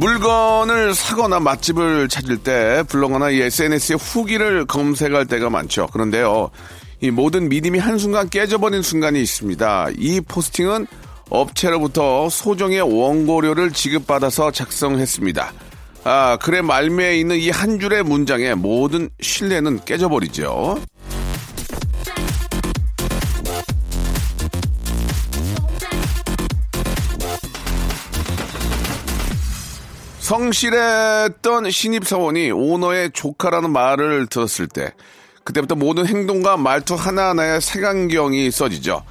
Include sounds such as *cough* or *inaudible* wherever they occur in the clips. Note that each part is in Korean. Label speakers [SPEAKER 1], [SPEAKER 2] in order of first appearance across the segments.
[SPEAKER 1] 물건을 사거나 맛집을 찾을 때 블로거나 이 SNS에 후기를 검색할 때가 많죠. 그런데요, 이 모든 믿음이 한순간 깨져버린 순간이 있습니다. 이 포스팅은 업체로부터 소정의 원고료를 지급받아서 작성했습니다. 아, 글의 말미에 있는 이 한 줄의 문장에 모든 신뢰는 깨져버리죠. 성실했던 신입사원이 오너의 조카라는 말을 들었을 때 그때부터 모든 행동과 말투 하나하나에 색안경이 써지죠.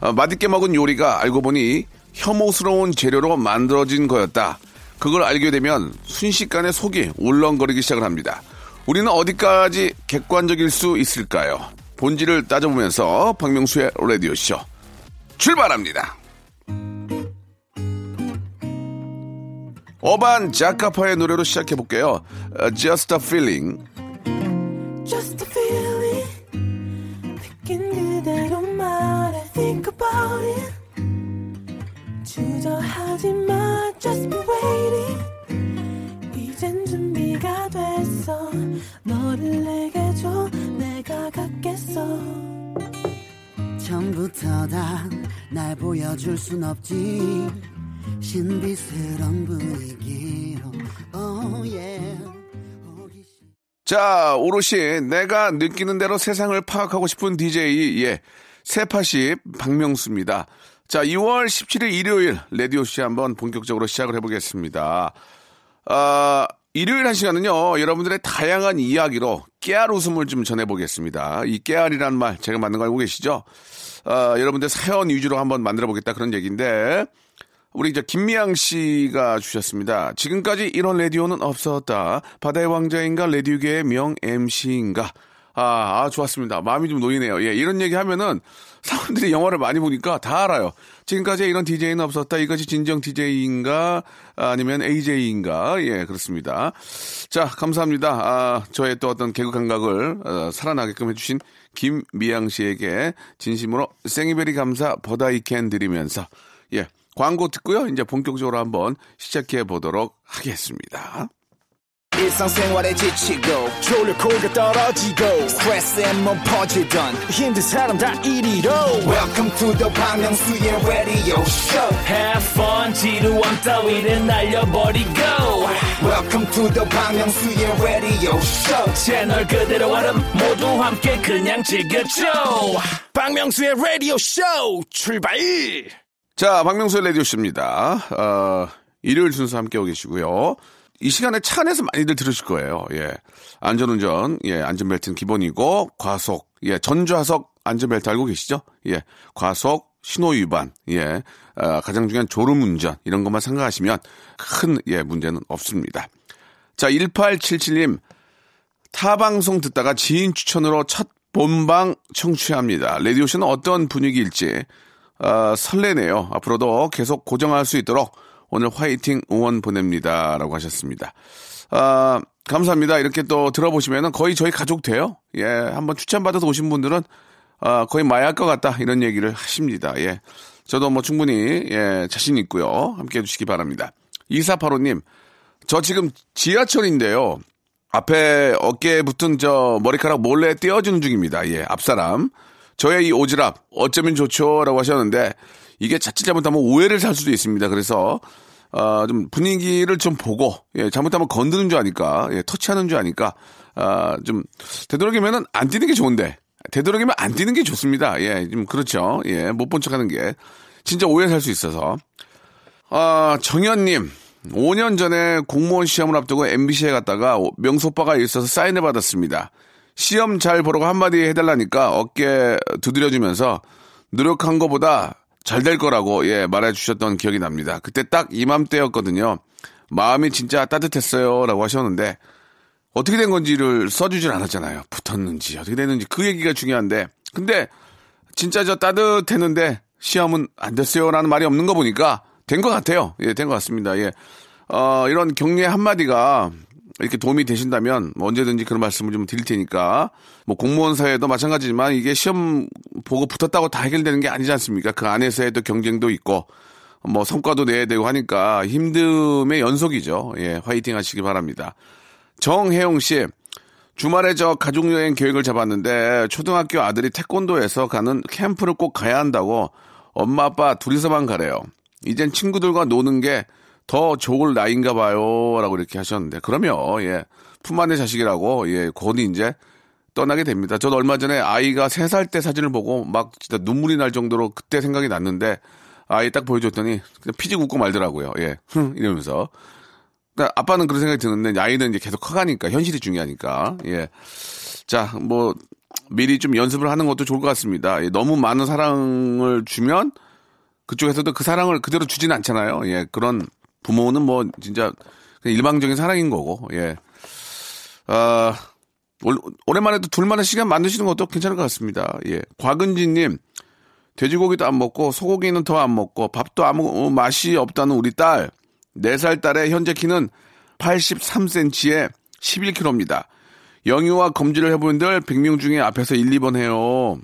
[SPEAKER 1] 어, 맛있게 먹은 요리가 알고 보니 혐오스러운 재료로 만들어진 거였다. 그걸 알게 되면 순식간에 속이 울렁거리기 시작을 합니다. 우리는 어디까지 객관적일 수 있을까요? 본질을 따져보면서 박명수의 라디오쇼 출발합니다. 어반 자카파의 노래로 시작해 볼게요. Just a feeling.
[SPEAKER 2] Just a feeling. 느낀 그대로만 I think about it. 주저하지 마 Just be waiting. 이젠 준비가 됐어. 너를 내게 줘 내가 갖겠어.
[SPEAKER 3] 처음부터 다 날 보여줄 순 없지 신비스러운 분위기로 oh yeah
[SPEAKER 1] 자, 오롯이 내가 느끼는 대로 세상을 파악하고 싶은 DJ, 예, 세파시 박명수입니다. 자, 2월 17일 일요일, 레디오씨 한번 본격적으로 시작을 해보겠습니다. 아, 일요일 한 시간은요, 여러분들의 다양한 이야기로 깨알 웃음을 좀 전해보겠습니다. 이 깨알이라는 말, 제가 맞는 거 알고 계시죠? 아, 여러분들 사연 위주로 한번 만들어보겠다 그런 얘기인데, 우리 이제 김미양 씨가 주셨습니다. 지금까지 이런 라디오는 없었다. 바다의 왕자인가 라디오계의 명 MC인가. 아, 아, 좋았습니다. 마음이 좀 놓이네요. 예, 이런 얘기 하면은 사람들이 영화를 많이 보니까 다 알아요. 지금까지 이런 DJ는 없었다. 이것이 진정 DJ인가? 아니면 AJ인가? 예, 그렇습니다. 자, 감사합니다. 아, 저의 또 어떤 개그 감각을 어, 살아나게끔 해주신 김미양 씨에게 진심으로 생이베리 감사 버다이캔 드리면서 예, 광고 듣고요. 이제 본격적으로 한번 시작해 보도록 하겠습니다.
[SPEAKER 4] 일상생활에 지치고, 졸려 코가 떨어지고, 스트레스에 몸 퍼지던, 힘든 사람 다 이리로. welcome to the Bang Myung-soo's radio show
[SPEAKER 5] Have fun, 지루함 따위를 날려버리고
[SPEAKER 4] welcome to the Bang Myung-soo's radio show
[SPEAKER 5] 채널 그대로 얼음 모두 함께 그냥 즐겨줘
[SPEAKER 4] 박명수의 라디오 쇼 출발
[SPEAKER 1] 자, 박명수의 라디오씨입니다. 어, 일요일 순서 함께하고 계시고요. 이 시간에 차 안에서 많이들 들으실 거예요. 예. 안전운전, 예, 안전벨트는 기본이고, 과속, 예, 전좌석 안전벨트 알고 계시죠? 예. 과속, 신호위반, 예. 어, 가장 중요한 졸음운전, 이런 것만 생각하시면 큰, 예, 문제는 없습니다. 자, 1877님, 타방송 듣다가 지인 추천으로 첫 본방 청취합니다. 라디오쇼는 어떤 분위기일지 아, 설레네요. 앞으로도 계속 고정할 수 있도록 오늘 화이팅 응원 보냅니다. 라고 하셨습니다. 아, 감사합니다. 이렇게 또 들어보시면 거의 저희 가족 돼요. 예, 한번 추천받아서 오신 분들은 아, 거의 마약 것 같다. 이런 얘기를 하십니다. 예. 저도 뭐 충분히, 예, 자신 있고요. 함께 해주시기 바랍니다. 2485님, 저 지금 지하철인데요. 앞에 어깨에 붙은 저 머리카락 몰래 떼어주는 중입니다. 예, 앞사람. 저의 이 오지랖, 어쩌면 좋죠? 라고 하셨는데, 이게 자칫 잘못하면 오해를 살 수도 있습니다. 그래서, 어, 좀 분위기를 좀 보고, 예, 잘못하면 건드는 줄 아니까, 예, 터치하는 줄 아니까, 아, 좀, 되도록이면은 안 뛰는 게 좋은데, 되도록이면 안 뛰는 게 좋습니다. 예, 좀 그렇죠. 예, 못 본 척 하는 게. 진짜 오해 살 수 있어서. 아, 정현님. 5년 전에 공무원 시험을 앞두고 MBC에 갔다가 명소 오빠가 있어서 사인을 받았습니다. 시험 잘 보라고 한마디 해달라니까 어깨 두드려주면서 노력한 것보다 잘 될 거라고 예 말해 주셨던 기억이 납니다. 그때 딱 이맘때였거든요. 마음이 진짜 따뜻했어요. 라고 하셨는데, 어떻게 된 건지를 써주질 않았잖아요. 붙었는지, 어떻게 됐는지. 그 얘기가 중요한데. 근데, 진짜 저 따뜻했는데, 시험은 안 됐어요. 라는 말이 없는 거 보니까, 된 것 같아요. 예, 된 것 같습니다. 예. 어, 이런 격려 한마디가 이렇게 도움이 되신다면 뭐 언제든지 그런 말씀을 좀 드릴 테니까 뭐 공무원 사회도 마찬가지지만 이게 시험 보고 붙었다고 다 해결되는 게 아니지 않습니까? 그 안에서의 또 경쟁도 있고 뭐 성과도 내야 되고 하니까 힘듦의 연속이죠. 예, 화이팅 하시기 바랍니다. 정혜영 씨, 주말에 저 가족여행 계획을 잡았는데 초등학교 아들이 태권도에서 가는 캠프를 꼭 가야 한다고 엄마 아빠 둘이서만 가래요. 이젠 친구들과 노는 게 더 좋을 나이인가 봐요. 라고 이렇게 하셨는데. 그러면, 예. 품 안의 자식이라고, 예. 곧 이제 떠나게 됩니다. 저도 얼마 전에 아이가 세 살 때 사진을 보고 막 진짜 눈물이 날 정도로 그때 생각이 났는데 아이 딱 보여줬더니 그냥 피지 웃고 말더라고요. 예. 흥, 이러면서. 그러니까 아빠는 그런 생각이 드는데 아이는 이제 계속 커가니까 현실이 중요하니까. 예. 자, 뭐 미리 좀 연습을 하는 것도 좋을 것 같습니다. 예, 너무 많은 사랑을 주면 그쪽에서도 그 사랑을 그대로 주지는 않잖아요. 예. 그런 부모는 뭐 진짜 일방적인 사랑인 거고. 예. 아, 올- 오랜만에 또 둘만의 시간 만드시는 것도 괜찮을 것 같습니다. 예. 곽은지님, 돼지고기도 안 먹고 소고기는 더 안 먹고 밥도 아무 맛이 없다는 우리 딸. 4살 딸의 현재 키는 83cm에 11kg입니다. 영유아 검진을 해본 들 100명 중에 앞에서 1, 2번 해요.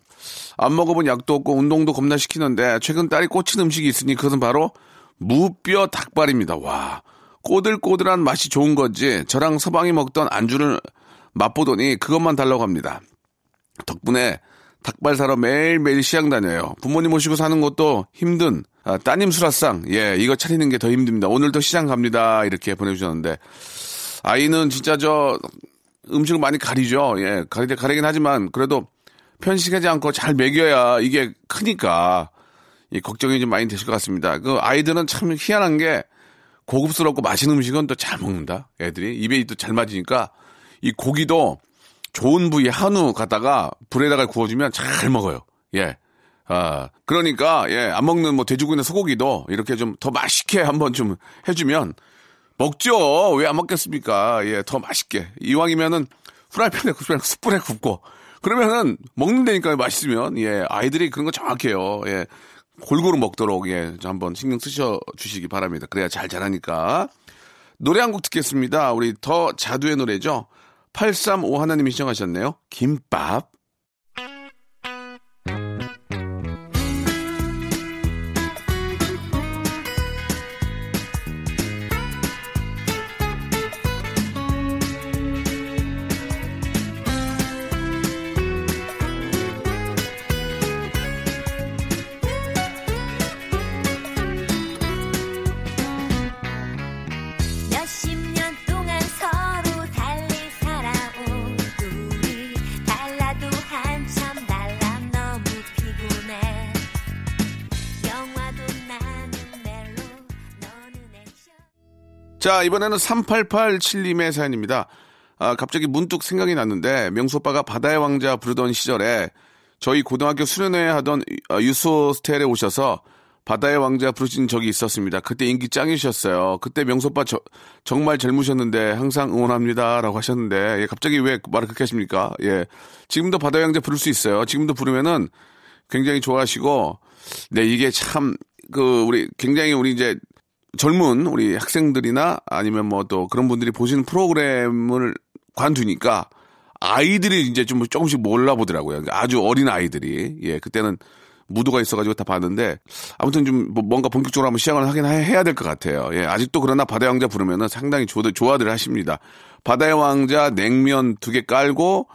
[SPEAKER 1] 안 먹어본 약도 없고 운동도 겁나 시키는데 최근 딸이 꽂힌 음식이 있으니 그것은 바로 무뼈 닭발입니다. 와, 꼬들꼬들한 맛이 좋은 건지 저랑 서방이 먹던 안주를 맛보더니 그것만 달라고 합니다. 덕분에 닭발 사러 매일매일 시장 다녀요. 부모님 모시고 사는 것도 힘든 아, 따님 수라상 예 이거 차리는 게 더 힘듭니다. 오늘도 시장 갑니다. 이렇게 보내주셨는데 아이는 진짜 저 음식을 많이 가리죠. 예 가리 가리긴 하지만 그래도 편식하지 않고 잘 먹여야 이게 크니까 이 걱정이 좀 많이 되실 것 같습니다. 그 아이들은 참 희한한 게 고급스럽고 맛있는 음식은 또 잘 먹는다. 애들이 입에 또 잘 맞으니까 이 고기도 좋은 부위 한우 갖다가 불에다가 구워주면 잘 먹어요. 예. 아, 그러니까, 예, 안 먹는 뭐 돼지고기나 소고기도 이렇게 좀 더 맛있게 한번 좀 해주면 먹죠. 왜 안 먹겠습니까? 예, 더 맛있게. 이왕이면은 후라이팬에 굽고 숯불에 굽고 그러면은 먹는다니까요. 맛있으면. 예, 아이들이 그런 거 정확해요. 예. 골고루 먹도록 예, 좀 한번 신경 쓰셔 주시기 바랍니다. 그래야 잘 자라니까. 노래 한 곡 듣겠습니다. 우리 더 자두의 노래죠. 835 하나님이 시청하셨네요. 김밥. 자, 이번에는 3887님의 사연입니다. 아, 갑자기 문득 생각이 났는데, 명수 오빠가 바다의 왕자 부르던 시절에 저희 고등학교 수련회 하던 어, 유소 스텔에 오셔서 바다의 왕자 부르신 적이 있었습니다. 그때 인기 짱이셨어요. 그때 명수 오빠 저- 정말 젊으셨는데 항상 응원합니다. 라고 하셨는데, 예, 갑자기 왜 말을 그렇게 하십니까? 예. 지금도 바다의 왕자 부를 수 있어요. 지금도 부르면은 굉장히 좋아하시고, 네, 이게 참, 그, 우리, 굉장히 우리 이제 젊은 우리 학생들이나 아니면 뭐 또 그런 분들이 보시는 프로그램을 관두니까 아이들이 이제 좀 조금씩 몰라보더라고요. 그러니까 아주 어린 아이들이. 예, 그때는 무도가 있어가지고 다 봤는데 아무튼 좀뭐 뭔가 본격적으로 한번 시작을 하긴 해- 해야 될 것 같아요. 예, 아직도 그러나 바다의 왕자 부르면은 상당히 좋아, 좋아들 하십니다. 바다의 왕자 냉면 두 개 깔고,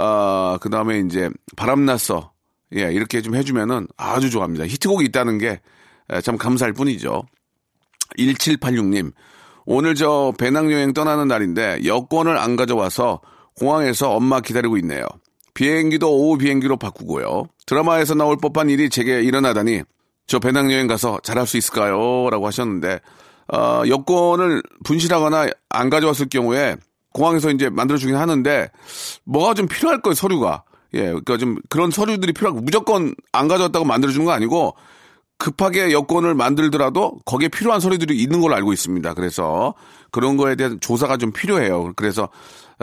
[SPEAKER 1] 어, 그 다음에 이제 바람났어. 예, 이렇게 좀 해주면은 아주 좋아합니다. 히트곡이 있다는 게 참 감사할 뿐이죠. 1786님, 오늘 저 배낭여행 떠나는 날인데 여권을 안 가져와서 공항에서 엄마 기다리고 있네요. 비행기도 오후 비행기로 바꾸고요. 드라마에서 나올 법한 일이 제게 일어나다니 저 배낭여행 가서 잘할 수 있을까요? 라고 하셨는데, 어, 여권을 분실하거나 안 가져왔을 경우에 공항에서 이제 만들어주긴 하는데 뭐가 좀 필요할 거예요, 서류가. 예, 그러니까 좀 그런 서류들이 필요하고 무조건 안 가져왔다고 만들어주는 거 아니고 급하게 여권을 만들더라도 거기에 필요한 서류들이 있는 걸로 알고 있습니다. 그래서 그런 거에 대한 조사가 좀 필요해요. 그래서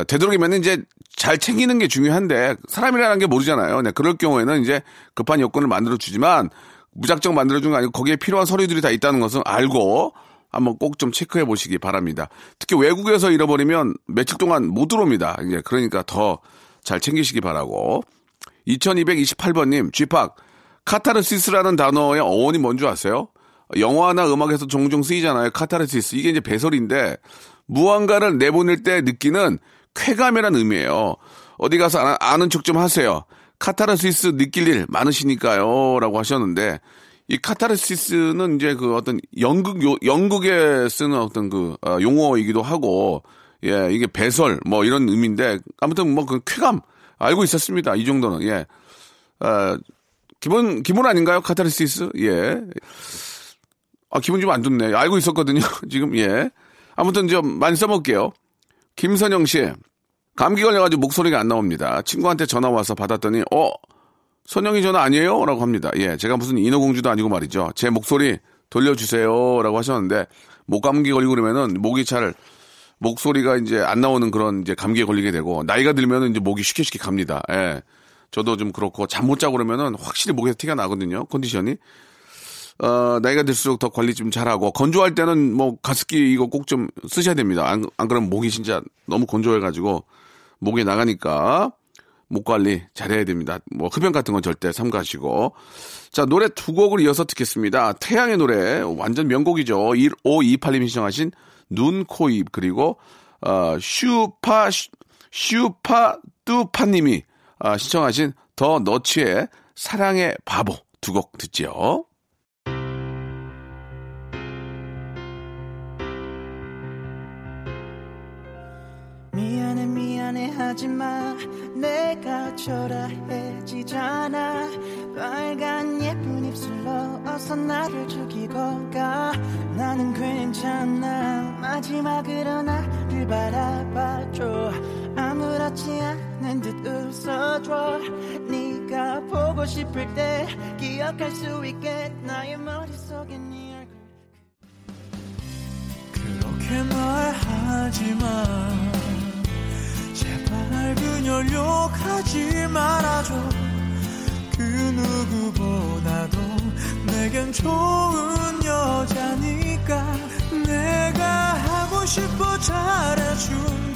[SPEAKER 1] 되도록이면 이제 잘 챙기는 게 중요한데 사람이라는 게 모르잖아요. 네, 그럴 경우에는 이제 급한 여권을 만들어 주지만 무작정 만들어 준거 아니고 거기에 필요한 서류들이 다 있다는 것은 알고 한번 꼭 좀 체크해 보시기 바랍니다. 특히 외국에서 잃어버리면 며칠 동안 못 들어옵니다. 이제 그러니까 더 잘 챙기시기 바라고. 2228번님, 쥐팍. 카타르시스라는 단어의 어원이 뭔지 아세요? 영화나 음악에서 종종 쓰이잖아요. 카타르시스. 이게 이제 배설인데, 무언가를 내보낼 때 느끼는 쾌감이라는 의미예요. 어디 가서 아- 아는 척 좀 하세요. 카타르시스 느낄 일 많으시니까요. 라고 하셨는데, 이 카타르시스는 이제 그 어떤 연극, 요- 연극에 쓰는 어떤 그 어, 용어이기도 하고, 예, 이게 배설, 뭐 이런 의미인데, 아무튼 뭐 그 쾌감, 알고 있었습니다. 이 정도는, 예. 어, 기본, 기본 아닌가요? 카타르시스? 예. 아, 기분 좀 안 좋네. 알고 있었거든요. *laughs* 지금, 예. 아무튼 좀 많이 써볼게요. 김선영 씨. 감기 걸려가지고 목소리가 안 나옵니다. 친구한테 전화 와서 받았더니, 어, 선영이 전화 아니에요? 라고 합니다. 예, 제가 무슨 인어공주도 아니고 말이죠. 제 목소리 돌려주세요. 라고 하셨는데, 목 감기 걸리고 그러면은 목이 잘, 목소리가 이제 안 나오는 그런 이제 감기에 걸리게 되고, 나이가 들면은 이제 목이 쉽게 쉽게 갑니다. 예. 저도 좀 그렇고, 잠 못 자고 그러면은 확실히 목에서 티가 나거든요. 컨디션이. 어, 나이가 들수록 더 관리 좀 잘하고, 건조할 때는 뭐 가습기 이거 꼭 좀 쓰셔야 됩니다. 안, 안 그러면 목이 진짜 너무 건조해가지고, 목이 나가니까, 목 관리 잘해야 됩니다. 뭐 흡연 같은 건 절대 삼가시고. 자, 노래 두 곡을 이어서 듣겠습니다. 태양의 노래 완전 명곡이죠. 1528님이 신청하신 눈, 코, 입 그리고 어, 슈파 슈파 뚜파님이 아, 신청하신 더 너치의 사랑의 바보 두 곡 듣지요.
[SPEAKER 2] 미안해 미안해 하지마. 내가 초라해지잖아. 빨간 예쁜 입술로 어서 나를 죽이고 가. 나는 괜찮아. 마지막으로 나를 바라봐줘. 아무렇지 않은 줘 네가 보고 싶을 때 기억할 수 있게 나의 머릿속에 네 얼굴. 그렇게 말하지마. 제발 그녀 욕하지 말아줘. 그 누구보다도 내겐 좋은 여자니까 내가 하고 싶어 잘해준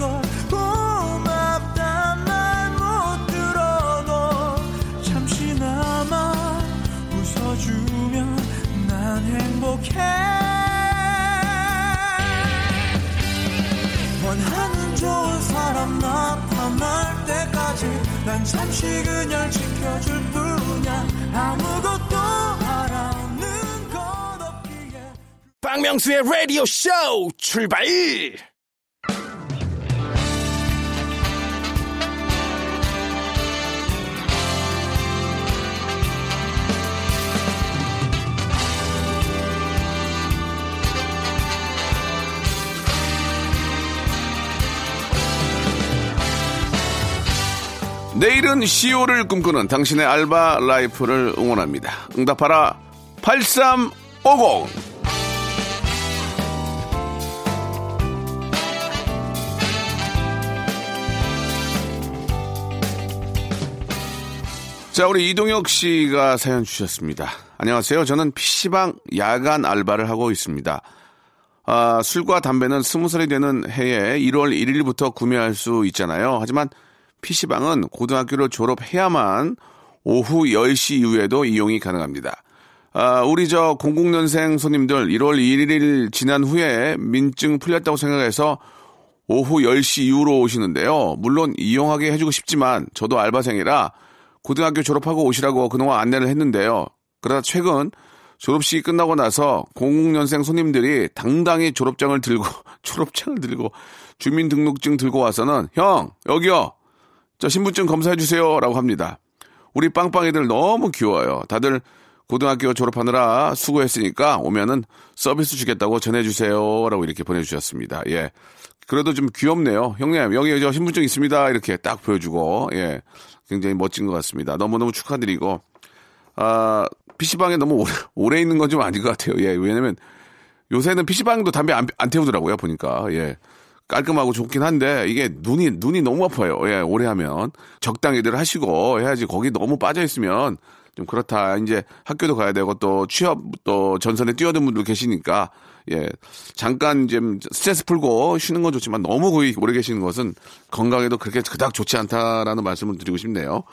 [SPEAKER 2] 난 잠시 그냥 지켜줄 뿐이야 아무것도 바라는 것 없기에
[SPEAKER 5] 박명수의 라디오 쇼 출발!
[SPEAKER 1] 내일은 CEO를 꿈꾸는 당신의 알바 라이프를 응원합니다. 응답하라 8350 자, 우리 이동혁 씨가 사연 주셨습니다. 안녕하세요. 저는 PC방 야간 알바를 하고 있습니다. 아, 술과 담배는 스무 살이 되는 해에 1월 1일부터 구매할 수 있잖아요. 하지만 PC방은 고등학교를 졸업해야만 오후 10시 이후에도 이용이 가능합니다. 아, 우리 저 00년생 손님들 1월 1일 지난 후에 민증 풀렸다고 생각해서 오후 10시 이후로 오시는데요. 물론 이용하게 해주고 싶지만 저도 알바생이라 고등학교 졸업하고 오시라고 그동안 안내를 했는데요. 그러다 최근 졸업식이 끝나고 나서 00년생 손님들이 당당히 졸업장을 들고 *laughs* 졸업장을 들고 주민등록증 들고 와서는 형 여기요 저 신분증 검사해 주세요라고 합니다. 우리 빵빵이들 너무 귀여워요. 다들 고등학교 졸업하느라 수고했으니까 오면은 서비스 주겠다고 전해주세요라고 이렇게 보내주셨습니다. 예. 그래도 좀 귀엽네요. 형님, 여기 저 신분증 있습니다. 이렇게 딱 보여주고, 예. 굉장히 멋진 것 같습니다. 너무너무 축하드리고, 아, PC방에 너무 오래, 오래 있는 건 좀 아닌 것 같아요. 예, 왜냐면 요새는 PC방도 담배 안, 안 태우더라고요, 보니까. 예. 깔끔하고 좋긴 한데 이게 눈이 눈이 너무 아파요. 예, 오래 하면 적당히들 하시고 해야지 거기 너무 빠져 있으면 좀 그렇다. 이제 학교도 가야 되고 또 취업 또 전선에 뛰어든 분들 계시니까 예 잠깐 좀 스트레스 풀고 쉬는 건 좋지만 너무 거기 오래 계시는 것은 건강에도 그렇게 그닥 좋지 않다라는 말씀을 드리고 싶네요.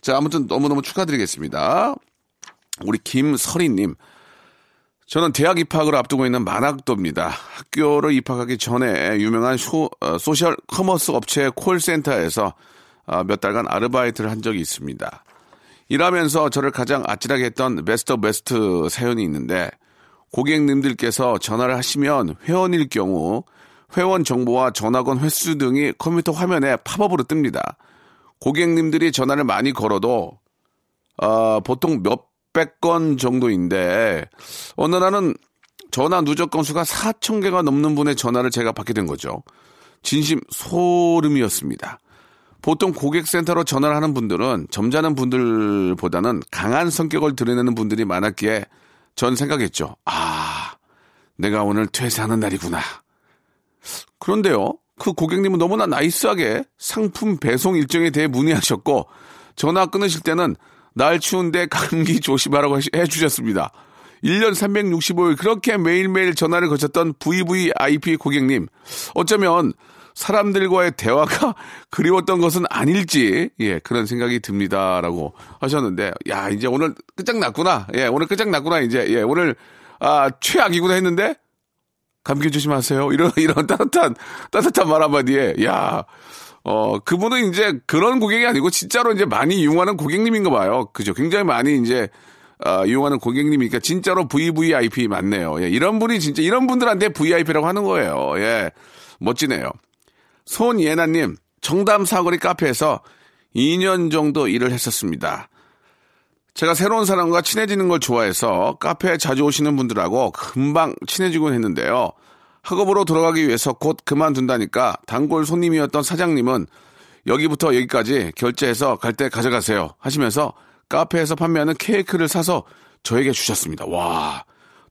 [SPEAKER 1] 자 아무튼 너무 너무 축하드리겠습니다. 우리 김설희님. 저는 대학 입학을 앞두고 있는 만학도입니다. 학교를 입학하기 전에 유명한 쇼, 어, 소셜 커머스 업체 콜센터에서 어, 몇 달간 아르바이트를 한 적이 있습니다. 일하면서 저를 가장 아찔하게 했던 베스트 베스트 사연이 있는데 고객님들께서 전화를 하시면 회원일 경우 회원 정보와 전화건 횟수 등이 컴퓨터 화면에 팝업으로 뜹니다. 고객님들이 전화를 많이 걸어도 어, 보통 몇 백건 정도인데 어느 날은 전화 누적 건수가 4천 개가 넘는 분의 전화를 제가 받게 된 거죠. 진심 소름이었습니다. 보통 고객센터로 전화를 하는 분들은 점잖은 분들보다는 강한 성격을 드러내는 분들이 많았기에 전 생각했죠. 아, 내가 오늘 퇴사하는 날이구나. 그런데요, 그 고객님은 너무나 나이스하게 상품 배송 일정에 대해 문의하셨고, 전화 끊으실 때는 날 추운데 감기 조심하라고 해주셨습니다. 1년 365일 그렇게 매일매일 전화를 거쳤던 VVIP 고객님. 어쩌면 사람들과의 대화가 *laughs* 그리웠던 것은 아닐지, 예, 그런 생각이 듭니다. 라고 하셨는데, 야, 이제 오늘 끝장났구나. 예, 오늘 끝장났구나. 이제, 예, 오늘, 아, 최악이구나 했는데, 감기 조심하세요. 이런, *laughs* 이런 따뜻한, 따뜻한 말 한마디에, 야, 어, 그분은 이제 그런 고객이 아니고 진짜로 이제 많이 이용하는 고객님인가 봐요. 그죠. 굉장히 많이 이제, 아, 이용하는 고객님이니까 진짜로 VVIP 맞네요. 예, 이런 분이 진짜, 이런 분들한테 VIP라고 하는 거예요. 예, 멋지네요. 손예나님, 정담 사거리 카페에서 2년 정도 일을 했었습니다. 제가 새로운 사람과 친해지는 걸 좋아해서 카페에 자주 오시는 분들하고 금방 친해지곤 했는데요. 학업으로 돌아가기 위해서 곧 그만둔다니까 단골 손님이었던 사장님은 여기부터 여기까지 결제해서 갈 때 가져가세요 하시면서 카페에서 판매하는 케이크를 사서 저에게 주셨습니다. 와.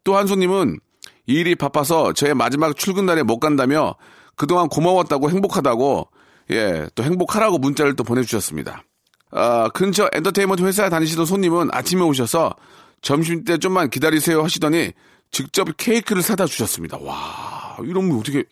[SPEAKER 1] 또 한 손님은 일이 바빠서 제 마지막 출근 날에 못 간다며 그동안 고마웠다고 행복하다고 예, 또 행복하라고 문자를 또 보내주셨습니다. 아, 근처 엔터테인먼트 회사에 다니시던 손님은 아침에 오셔서 점심 때 좀만 기다리세요 하시더니 직접 케이크를 사다 주셨습니다. 와, 이러면 어떻게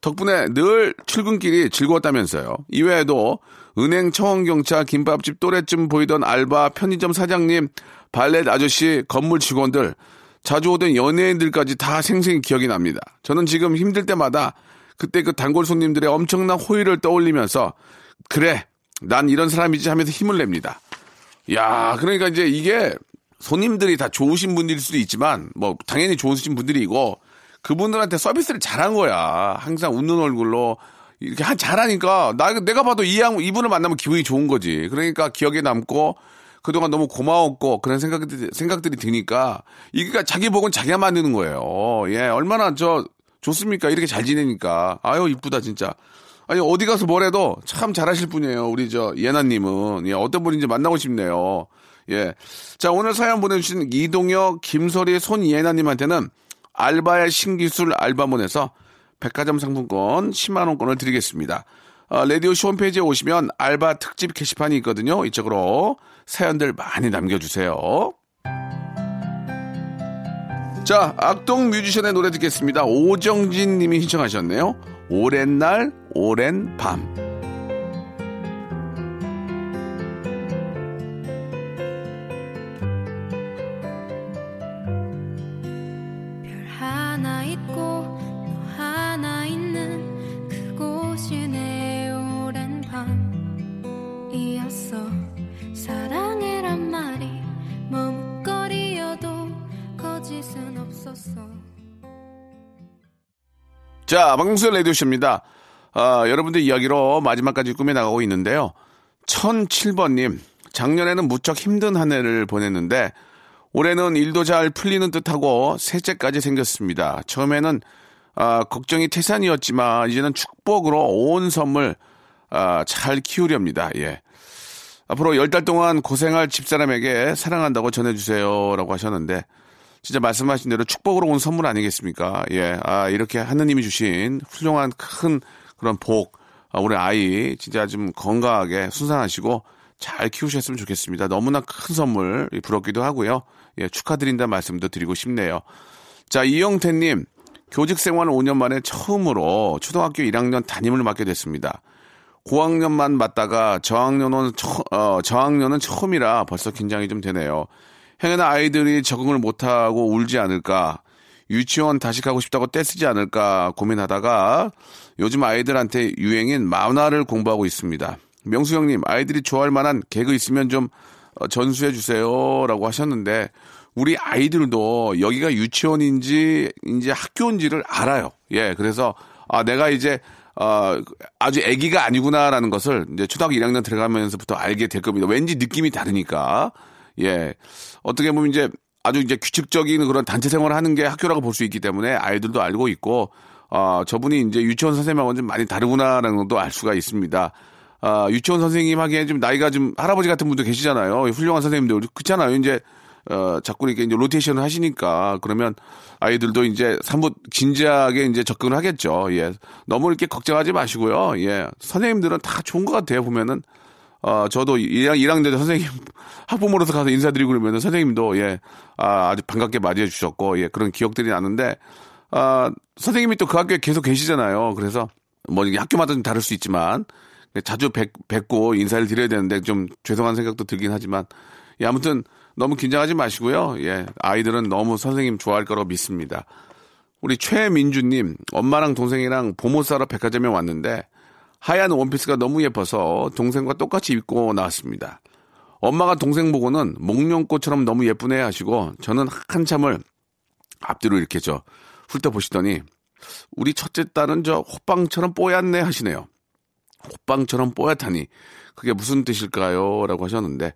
[SPEAKER 1] 덕분에 늘 출근길이 즐거웠다면서요. 이외에도 은행, 청원경차, 김밥집 또래쯤 보이던 알바, 편의점 사장님, 발렛 아저씨, 건물 직원들, 자주 오던 연예인들까지 다 생생히 기억이 납니다. 저는 지금 힘들 때마다 그때 그 단골 손님들의 엄청난 호의를 떠올리면서 그래, 난 이런 사람이지 하면서 힘을 냅니다. 야, 그러니까 이제 이게 손님들이 다 좋으신 분들일 수도 있지만 뭐 당연히 좋으신 분들이고 그분들한테 서비스를 잘한 거야. 항상 웃는 얼굴로 이렇게 한 잘하니까 나 내가 봐도 이 양, 이분을 만나면 기분이 좋은 거지. 그러니까 기억에 남고 그동안 너무 고마웠고 그런 생각들이 생각들이 드니까 이게 자기 복은 자기가 만드는 거예요. 예, 얼마나 저 좋습니까? 이렇게 잘 지내니까. 아유 이쁘다 진짜. 아니 어디 가서 뭐래도 참 잘하실 분이에요. 우리 저 예나님은 예, 어떤 분인지 만나고 싶네요. 예. 자, 오늘 사연 보내주신 이동혁, 김소리, 손예나님한테는 알바의 신기술 알바몬에서 백화점 상품권 10만원권을 드리겠습니다. 어, 라디오쇼 홈페이지에 오시면 알바 특집 게시판이 있거든요. 이쪽으로 사연들 많이 남겨주세요. 자, 악동 뮤지션의 노래 듣겠습니다. 오정진 님이 신청하셨네요. 오랜 날, 오랜 밤. 자, 박명수의 라디오쇼입니다. 아, 여러분들 이야기로 마지막까지 꾸며 나가고 있는데요. 1007번님, 작년에는 무척 힘든 한 해를 보냈는데, 올해는 일도 잘 풀리는 듯하고, 셋째까지 생겼습니다. 처음에는, 아, 걱정이 태산이었지만, 이제는 축복으로 온 선물, 아, 잘 키우렵니다. 예. 앞으로 열 달 동안 고생할 집사람에게 사랑한다고 전해주세요라고 하셨는데 진짜 말씀하신 대로 축복으로 온 선물 아니겠습니까? 예, 아 이렇게 하느님이 주신 훌륭한 큰 그런 복, 아, 우리 아이 진짜 좀 건강하게 순산하시고 잘 키우셨으면 좋겠습니다. 너무나 큰 선물 부럽기도 하고요. 예, 축하드린다는 말씀도 드리고 싶네요. 자, 이영태님, 교직 생활 5년 만에 처음으로 초등학교 1학년 담임을 맡게 됐습니다. 고학년만 맡다가 저학년은 처, 어, 저학년은 처음이라 벌써 긴장이 좀 되네요. 행여나 아이들이 적응을 못하고 울지 않을까, 유치원 다시 가고 싶다고 떼쓰지 않을까 고민하다가 요즘 아이들한테 유행인 만화를 공부하고 있습니다. 명수 형님, 아이들이 좋아할 만한 개그 있으면 좀 어, 전수해 주세요라고 하셨는데 우리 아이들도 여기가 유치원인지 이제 학교인지를 알아요. 예, 그래서 아 내가 이제 어, 아주 아기가 아니구나라는 것을 이제 초등학교 1학년 들어가면서부터 알게 될 겁니다. 왠지 느낌이 다르니까. 예. 어떻게 보면 이제 아주 이제 규칙적인 그런 단체 생활을 하는 게 학교라고 볼 수 있기 때문에 아이들도 알고 있고, 어, 저분이 이제 유치원 선생님하고는 좀 많이 다르구나라는 것도 알 수가 있습니다. 아, 유치원 선생님 하기에 좀 나이가 좀 할아버지 같은 분도 계시잖아요. 훌륭한 선생님들. 그렇잖아요. 이제, 어, 자꾸 이렇게 이제 로테이션을 하시니까 그러면 아이들도 이제 사뭇 진지하게 이제 접근을 하겠죠. 예. 너무 이렇게 걱정하지 마시고요. 예. 선생님들은 다 좋은 것 같아요. 보면은. 어, 저도 1학, 1학년 때 선생님, *laughs* 학부모로서 가서 인사드리고 그러면 선생님도, 예, 아, 아주 반갑게 맞이해 주셨고, 예, 그런 기억들이 나는데, 아, 선생님이 또 그 학교에 계속 계시잖아요. 그래서, 뭐, 학교마다 좀 다를 수 있지만, 자주 뵙, 뵙고 인사를 드려야 되는데 좀 죄송한 생각도 들긴 하지만, 예, 아무튼 너무 긴장하지 마시고요. 예, 아이들은 너무 선생님 좋아할 거라고 믿습니다. 우리 최민주님, 엄마랑 동생이랑 보모 사러 백화점에 왔는데, 하얀 원피스가 너무 예뻐서 동생과 똑같이 입고 나왔습니다. 엄마가 동생 보고는 목련꽃처럼 너무 예쁘네 하시고 저는 한참을 앞뒤로 이렇게 저 훑어보시더니 우리 첫째 딸은 저 호빵처럼 뽀얗네 하시네요. 호빵처럼 뽀얗다니 그게 무슨 뜻일까요? 라고 하셨는데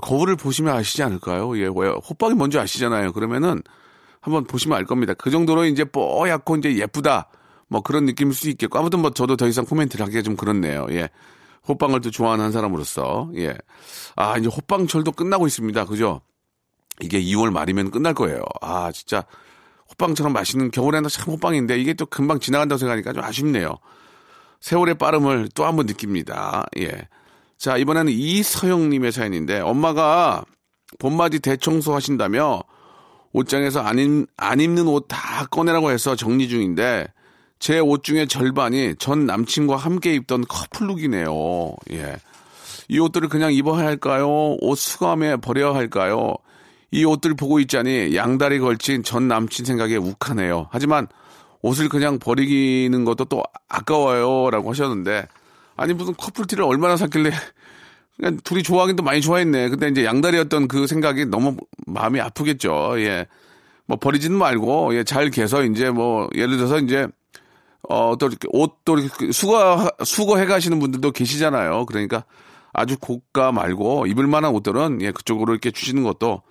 [SPEAKER 1] 거울을 보시면 아시지 않을까요? 예, 왜 호빵이 뭔지 아시잖아요. 그러면은 한번 보시면 알 겁니다. 그 정도로 이제 뽀얗고 이제 예쁘다. 뭐 그런 느낌일 수 있겠고 아무튼 뭐 저도 더 이상 코멘트를 하기가 좀 그렇네요. 예. 호빵을 또 좋아하는 한 사람으로서 예. 아 이제 호빵철도 끝나고 있습니다. 그죠? 이게 2월 말이면 끝날 거예요. 아 진짜 호빵처럼 맛있는 겨울에는 참 호빵인데 이게 또 금방 지나간다고 생각하니까 좀 아쉽네요. 세월의 빠름을 또 한번 느낍니다. 예. 자 이번에는 이서영님의 사연인데 엄마가 봄맞이 대청소 하신다며 옷장에서 안, 입, 안 입는 옷 다 꺼내라고 해서 정리 중인데 제 옷 중에 절반이 전 남친과 함께 입던 커플룩이네요. 예. 이 옷들을 그냥 입어야 할까요? 옷 수거함에 버려야 할까요? 이 옷들 보고 있자니 양다리 걸친 전 남친 생각에 욱하네요. 하지만 옷을 그냥 버리기는 것도 또 아까워요. 라고 하셨는데, 아니, 무슨 커플티를 얼마나 샀길래, 그냥 둘이 좋아하긴 또 많이 좋아했네. 근데 이제 양다리였던 그 생각이 너무 마음이 아프겠죠. 예. 뭐 버리지는 말고, 예, 잘 개서 이제 뭐, 예를 들어서 이제, 어, 또 이렇게 옷도 이렇게 수거, 수거해 가시는 분들도 계시잖아요. 그러니까 아주 고가 말고 입을 만한 옷들은 예, 그쪽으로 이렇게 주시는 것도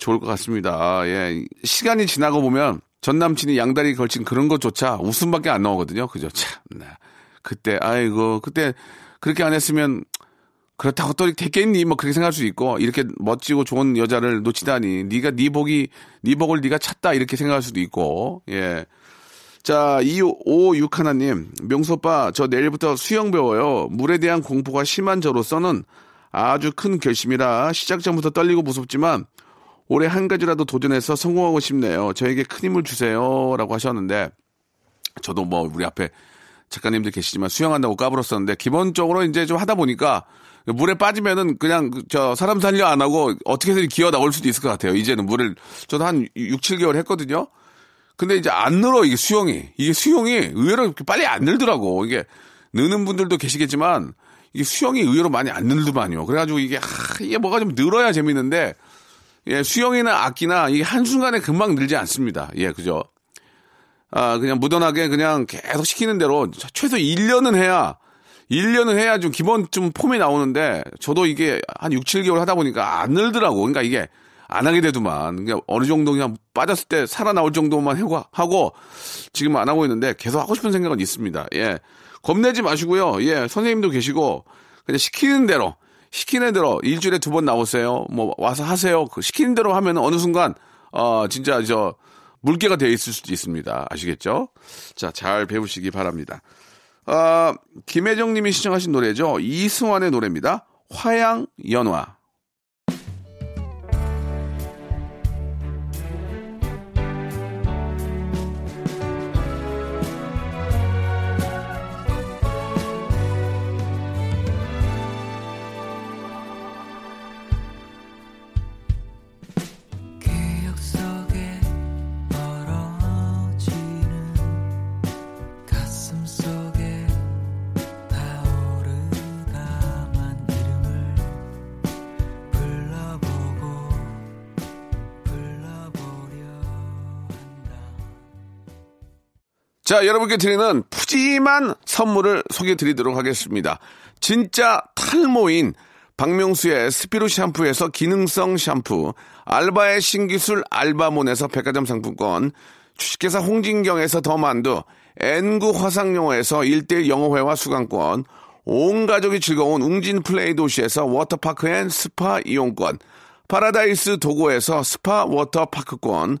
[SPEAKER 1] 좋을 것 같습니다. 예. 시간이 지나고 보면 전 남친이 양다리 걸친 그런 것조차 웃음밖에 안 나오거든요. 그죠? 참. 네. 그때, 아이고, 그때 그렇게 안 했으면 그렇다고 또 됐겠니? 뭐 그렇게 생각할 수 있고 이렇게 멋지고 좋은 여자를 놓치다니 네가 네 복이 네 복을 네가 찾다 이렇게 생각할 수도 있고 예. 자, 256 하나님, 명수 오빠, 저 내일부터 수영 배워요. 물에 대한 공포가 심한 저로서는 아주 큰 결심이라 시작 전부터 떨리고 무섭지만 올해 한 가지라도 도전해서 성공하고 싶네요. 저에게 큰 힘을 주세요. 라고 하셨는데, 저도 뭐 우리 앞에 작가님들 계시지만 수영한다고 까불었었는데, 기본적으로 이제 좀 하다 보니까 물에 빠지면은 그냥 그저 사람 살려 안 하고 어떻게든 기어 나올 수도 있을 것 같아요. 이제는 물을 저도 한 6, 7개월 했거든요. 근데 이제 안 늘어 이게 수영이 이게 수영이 의외로 이렇게 빨리 안 늘더라고 이게 느는 분들도 계시겠지만 이게 수영이 의외로 많이 안 늘더만요. 그래가지고 이게 하, 이게 뭐가 좀 늘어야 재밌는데 예 수영이나 악기나 이게 한 순간에 금방 늘지 않습니다. 예 그죠? 아 그냥 무던하게 그냥 계속 시키는 대로 최소 1년은 해야 1년은 해야 좀 기본 좀 폼이 나오는데 저도 이게 한 6, 7개월 하다 보니까 안 늘더라고. 그러니까 이게 안 하게 되더만. 어느 정도 그냥 빠졌을 때 살아나올 정도만 하고, 지금 안 하고 있는데 계속 하고 싶은 생각은 있습니다. 예. 겁내지 마시고요. 예. 선생님도 계시고 그냥 시키는 대로 시키는 대로 일주일에 두 번 나오세요. 뭐 와서 하세요. 그 시키는 대로 하면 어느 순간 어 진짜 저 물개가 돼 있을 수도 있습니다. 아시겠죠? 자, 잘 배우시기 바랍니다. 아, 김혜정 님이 시청하신 노래죠. 이승환의 노래입니다. 화양 연화. 자, 여러분께 드리는 푸짐한 선물을 소개해 드리도록 하겠습니다. 진짜 탈모인 박명수의 스피루 샴푸에서 기능성 샴푸, 알바의 신기술 알바몬에서 백화점 상품권, 주식회사 홍진경에서 더 만두, 엔구 화상영어에서 1대1 영어회화 수강권, 온 가족이 즐거운 웅진 플레이 도시에서 워터파크 and 스파 이용권, 파라다이스 도고에서 스파 워터파크권,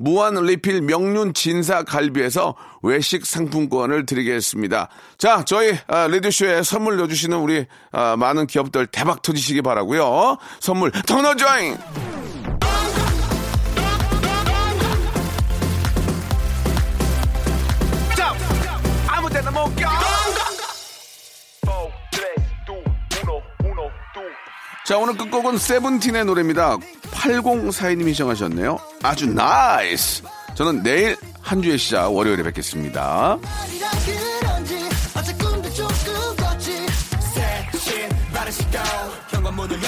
[SPEAKER 1] 무한 리필 명륜 진사 갈비에서 외식 상품권을 드리겠습니다. 자, 저희 아, 레디쇼에 선물 넣어주시는 우리 아, 많은 기업들 대박 터지시기 바라고요. 선물 더 넣어줘잉! 자, 오늘 끝곡은 세븐틴의 노래입니다. 8042님이 시청하셨네요. 아주 나이스! 저는 내일 한 주의 시작 월요일에 뵙겠습니다.
[SPEAKER 5] 현관문을